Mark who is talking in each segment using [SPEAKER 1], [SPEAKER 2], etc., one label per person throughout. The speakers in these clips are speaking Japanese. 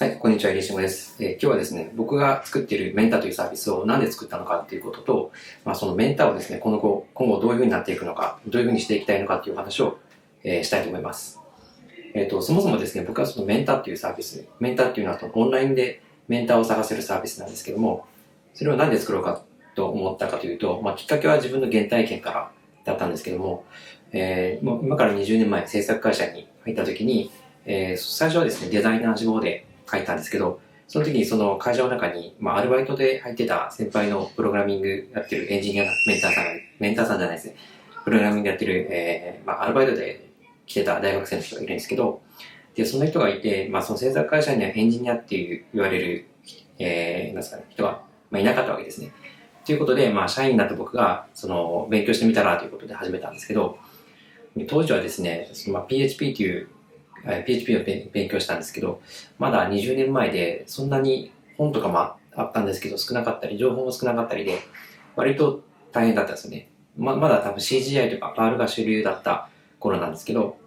[SPEAKER 1] はい、こんにちは、入島です、えー、今日はですね、僕が作っているメンタというサービスをなんで作ったのかっていうことと、まあ、そのメンタをですね、今後、今後どういうふうになっていくのか、どういうふうにしていきたいのかっていう話を、えー、したいと思います。えっ、ー、と、そもそもですね、僕はそのメンタっていうサービス、メンタっていうのはオンラインでメンターを探せるサービスなんですけども、それをなんで作ろうかと思ったかというと、まあ、きっかけは自分の原体験からだったんですけども、えー、もう今から20年前制作会社に入った時に、えー、最初はですね、デザイナー志望で書いたんですけど、その時にその会社の中に、まあ、アルバイトで入ってた先輩のプログラミングやってるエンジニアメンターさんが、メンターさんじゃないですね、プログラミングやってる、えー、まあ、アルバイトで来てた大学生の人がいるんですけど、で、その人がいて、まあ、その制作会社にはエンジニアっていう言われる、えー、なんですかね、人が、まあ、いなかったわけですね。ということで、まあ、社員になった僕が、その、勉強してみたらということで始めたんですけど、当時はですね、まあ、PHP という PHP を勉強したんですけど、まだ20年前で、そんなに本とかもあったんですけど、少なかったり、情報も少なかったりで、割と大変だったんですよね。ままだ多分 CGI とか R が主流だった頃なんですけど、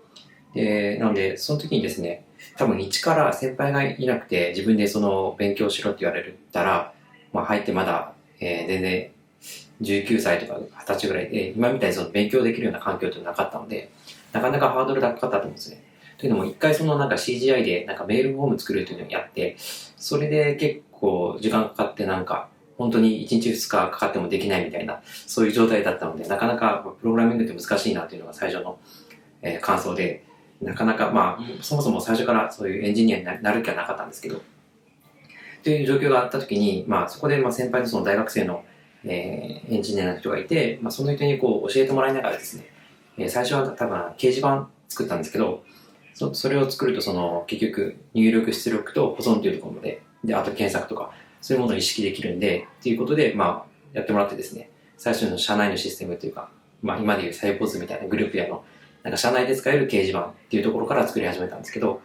[SPEAKER 1] で、なので、その時にですね、多分一から先輩がいなくて、自分でその勉強しろって言われたら、まあ入ってまだ、えー、全然19歳とか20歳ぐらいで、今みたいにその勉強できるような環境ってなかったので、なかなかハードル高かったと思うんですね。というのも、一回そのなんか CGI でなんかメールフォーム作るというのをやって、それで結構時間かかってなんか、本当に1日2日かかってもできないみたいな、そういう状態だったので、なかなかプログラミングって難しいなというのが最初の、えー、感想で、なかなか、まあ、そもそも最初からそういうエンジニアになる気はなかったんですけど、という状況があった時に、まあ、そこでまあ先輩のその大学生の、えー、エンジニアの人がいて、まあ、その人にこう教えてもらいながらですね、えー、最初は多分掲示板作ったんですけど、そそれを作るとその結局入力出力と保存というところまで。であと検索とかそういうものを意識できるんでっていうことでまあやってもらってですね。最初の社内のシステムというか、まあ、今でいうサイポーズみたいなグループやのなんか社内で使える掲示板っていうところから作り始めたんですけど、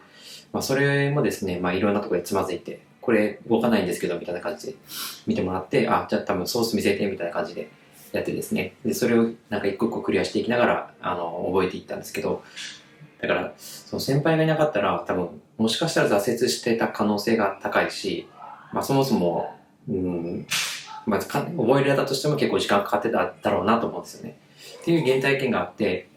[SPEAKER 1] まあ、それもですね、まあ、いろんなところでつまずいてこれ動かないんですけどみたいな感じで見てもらってあじゃあ多分ソース見せてみたいな感じでやってですね。でそれをなんか一個一個クリアしていきながらあの覚えていったんですけどだから、その先輩がいなかったら、多分、もしかしたら挫折してた可能性が高いし、まあそもそも、うん、まあ、覚えられたとしても結構時間かかってただろうなと思うんですよね。っていう原体験があって、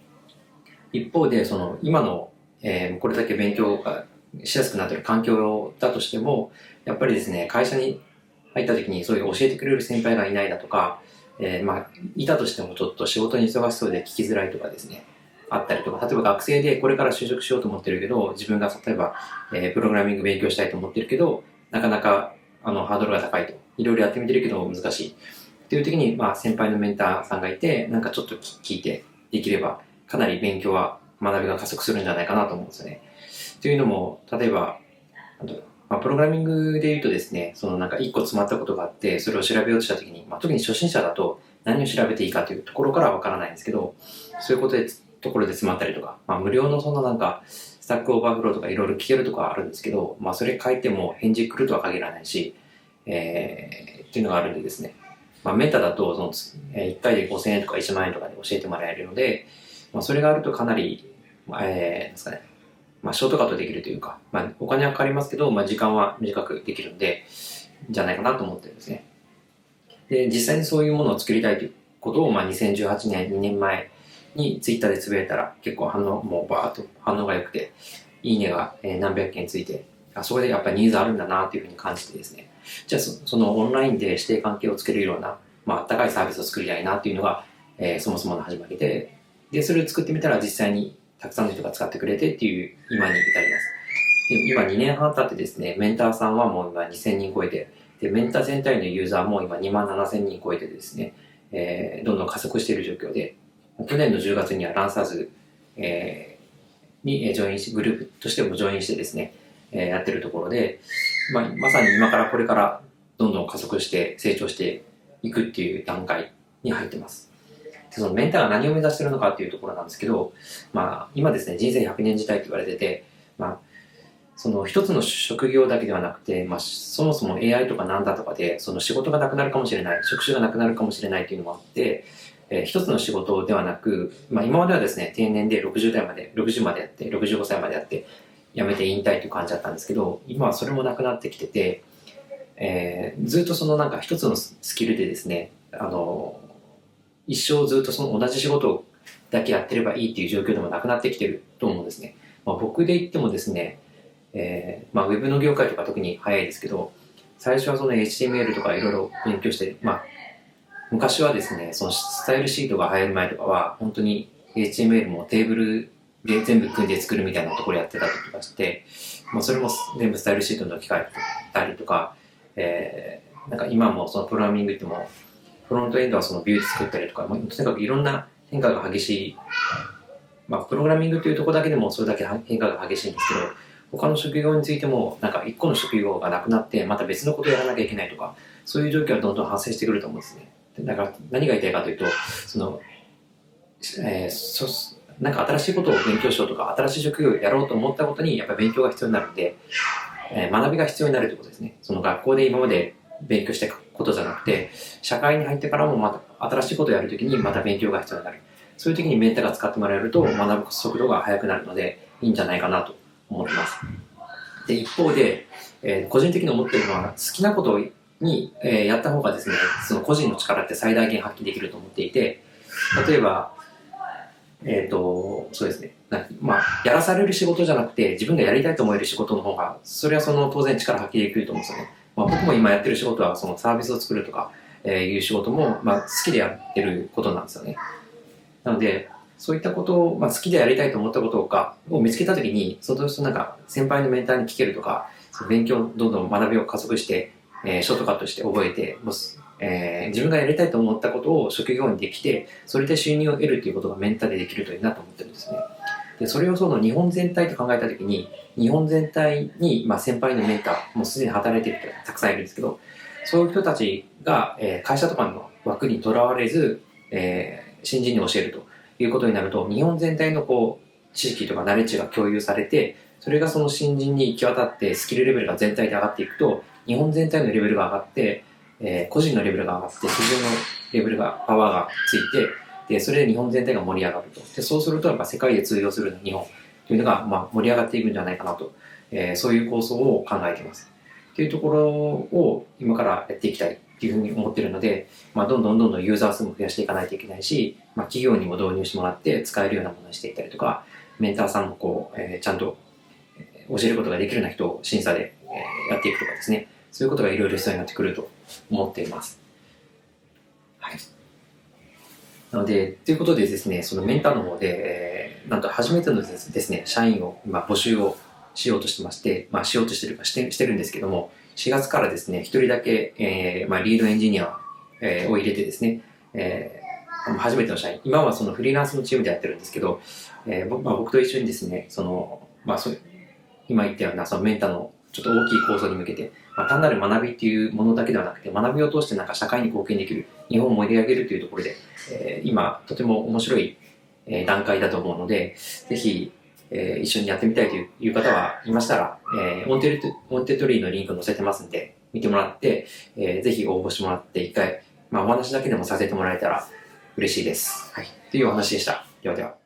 [SPEAKER 1] 一方で、その、今の、えー、これだけ勉強がしやすくなってる環境だとしても、やっぱりですね、会社に入った時にそういう教えてくれる先輩がいないだとか、えー、まあ、いたとしてもちょっと仕事に忙しそうで聞きづらいとかですね、あったりとか、例えば学生でこれから就職しようと思ってるけど、自分が例えば、えー、プログラミング勉強したいと思ってるけど、なかなかあのハードルが高いと。いろいろやってみてるけど難しい。っていう時に、まあ先輩のメンターさんがいて、なんかちょっと聞いてできれば、かなり勉強は、学びが加速するんじゃないかなと思うんですよね。というのも、例えば、まあ、プログラミングで言うとですね、そのなんか一個詰まったことがあって、それを調べようとした時に、まあ、特に初心者だと何を調べていいかというところからわからないんですけど、そういうことでところで詰まったりとか、まあ、無料のそんななんか、 Stack Overflow とかいろいろ聞けるとかあるんですけど、まあ、それ書いても返事来るとは限らないし、えー、っていうのがあるんでですね。まあ、メタだと、その、1回で5000円とか1万円とかで教えてもらえるので、まあ、それがあるとかなり、えー、ですかね、まあ、ショートカットできるというか、まあ、お金はかかりますけど、まあ、時間は短くできるんで、じゃないかなと思ってるんですね。で、実際にそういうものを作りたいということを、まあ、2018年、2年前にツイッターでつぶやいたら結構反応もうバーっと反応が良くて、いいねが何百件ついて、あそこでやっぱりニーズあるんだなというふうに感じてですね、じゃあそのオンラインで指定関係をつけるような、まあ、あったかいサービスを作りたいなっていうのが、えー、そもそもの始まりで、で、それを作ってみたら実際にたくさんの人が使ってくれてっていう今に至ります。で今2年半経ってですね、メンターさんはもう今2000人超えて、で、メンター全体のユーザーも今2万7000人超えてですね、えー、どんどん加速している状況で、去年の10月にはランサーズ、えー、にジョインし、グループとしてもジョインしてですね、えー、やってるところで、まあ、まさに今からこれからどんどん加速して成長していくっていう段階に入ってます。でそのメンターが何を目指してるのかっていうところなんですけど、まあ、今ですね、人生100年時代って言われてて、まあ、その一つの職業だけではなくて、まあ、そもそも AI とかなんだとかで、その仕事がなくなるかもしれない、職種がなくなるかもしれないっていうのもあって、えー、一つの仕事ではなく、まあ、今まではですね、定年で60代まで、60までやって、65歳までやって、辞めて引退という感じだったんですけど、今はそれもなくなってきてて、えー、ずっとそのなんか一つのスキルでですね、あの、一生ずっとその同じ仕事だけやってればいいっていう状況でもなくなってきてると思うんですね。まあ、僕で言ってもですね、えー、まあ、ウェブの業界とか特に早いですけど、最初はその HTML とかいろいろ勉強して、まあ、昔はですね、そのスタイルシートが入る前とかは、本当に HTML もテーブルで全部組んで作るみたいなところやってたりとかして、まあ、それも全部スタイルシートの機械たりとか、えー、なんか今もそのプログラミングっても、フロントエンドはそのビュー作ったりとか、まあ、とにかくいろんな変化が激しい、まあ、プログラミングというところだけでもそれだけ変化が激しいんですけど、他の職業についても、なんか一個の職業がなくなって、また別のことをやらなきゃいけないとか、そういう状況はどんどん発生してくると思うんですね。だから何が言いたいかというと、その、えー、そなんか新しいことを勉強しようとか、新しい職業をやろうと思ったことに、やっぱり勉強が必要になるんで、えー、学びが必要になるということですね。その学校で今まで勉強したことじゃなくて、社会に入ってからもまた新しいことをやるときにまた勉強が必要になる。そういう時にメンターが使ってもらえると学ぶ速度が速くなるのでいいんじゃないかなと思ってます。で、一方で、えー、個人的に思っているのは好きなことをに、えー、やった方がですね、その個人の力って最大限発揮できると思っていて、例えば、えっ、ー、と、そうですね。まあ、やらされる仕事じゃなくて、自分がやりたいと思える仕事の方が、それはその当然力発揮できると思うんですよね。まあ、僕も今やってる仕事は、そのサービスを作るとか、えー、いう仕事も、まあ、好きでやってることなんですよね。なので、そういったことを、まあ、好きでやりたいと思ったことがを見つけたときに、そのなんか先輩のメンターに聞けるとか、勉強、どんどん学びを加速して、えー、ショートカットして覚えて、えー、自分がやりたいと思ったことを職業にできて、それで収入を得るということがメンターでできるといいなと思ってるんですね。で、それをその日本全体と考えたときに、日本全体に、まあ、先輩のメンター、もうすでに働いてる人がたくさんいるんですけど、そういう人たちが、えー、会社とかの枠にとらわれず、えー、新人に教えるということになると、日本全体のこう、知識とかナレッジが共有されて、それがその新人に行き渡ってスキルレベルが全体で上がっていくと、日本全体のレベルが上がって、えー、個人のレベルが上がって、市場のレベルが、パワーがついて、で、それで日本全体が盛り上がると。で、そうすると、やっぱ世界で通用する日本というのが、まあ、盛り上がっていくんじゃないかなと、えー、そういう構想を考えています。というところを今からやっていきたいっていうふうに思ってるので、まあ、どんどんどんどんユーザー数も増やしていかないといけないし、まあ、企業にも導入してもらって使えるようなものにしていったりとか、メンターさんもこう、えー、ちゃんと教えることができるような人を審査で、やっていくとかですね、そういうことがいろいろ必要になってくると思っています。はい。なので、ということでですね、そのメンターの方で、えー、なんと初めてのですね、社員を今募集をしようとしてまして、まあしようとしてるかしてしてるんですけども、4月からですね、一人だけ、えー、まあ、リードエンジニア、えー、を入れてですね、えー、初めての社員、今はそのフリーランスのチームでやってるんですけど、えーまあ、僕と一緒にですね、その、まあそ、今言ったようなその MENTA のちょっと大きい構想に向けて、まあ、単なる学びっていうものだけではなくて、学びを通してなんか社会に貢献できる、日本を盛り上げるというところで、えー、今、とても面白い、段階だと思うので、ぜひ、えー、一緒にやってみたいという方はいましたら、えー、 Wante、Wantedly のリンク載せてますんで、見てもらって、えー、ぜひ応募してもらって一回、まあお話だけでもさせてもらえたら嬉しいです。はい。というお話でした。ではでは。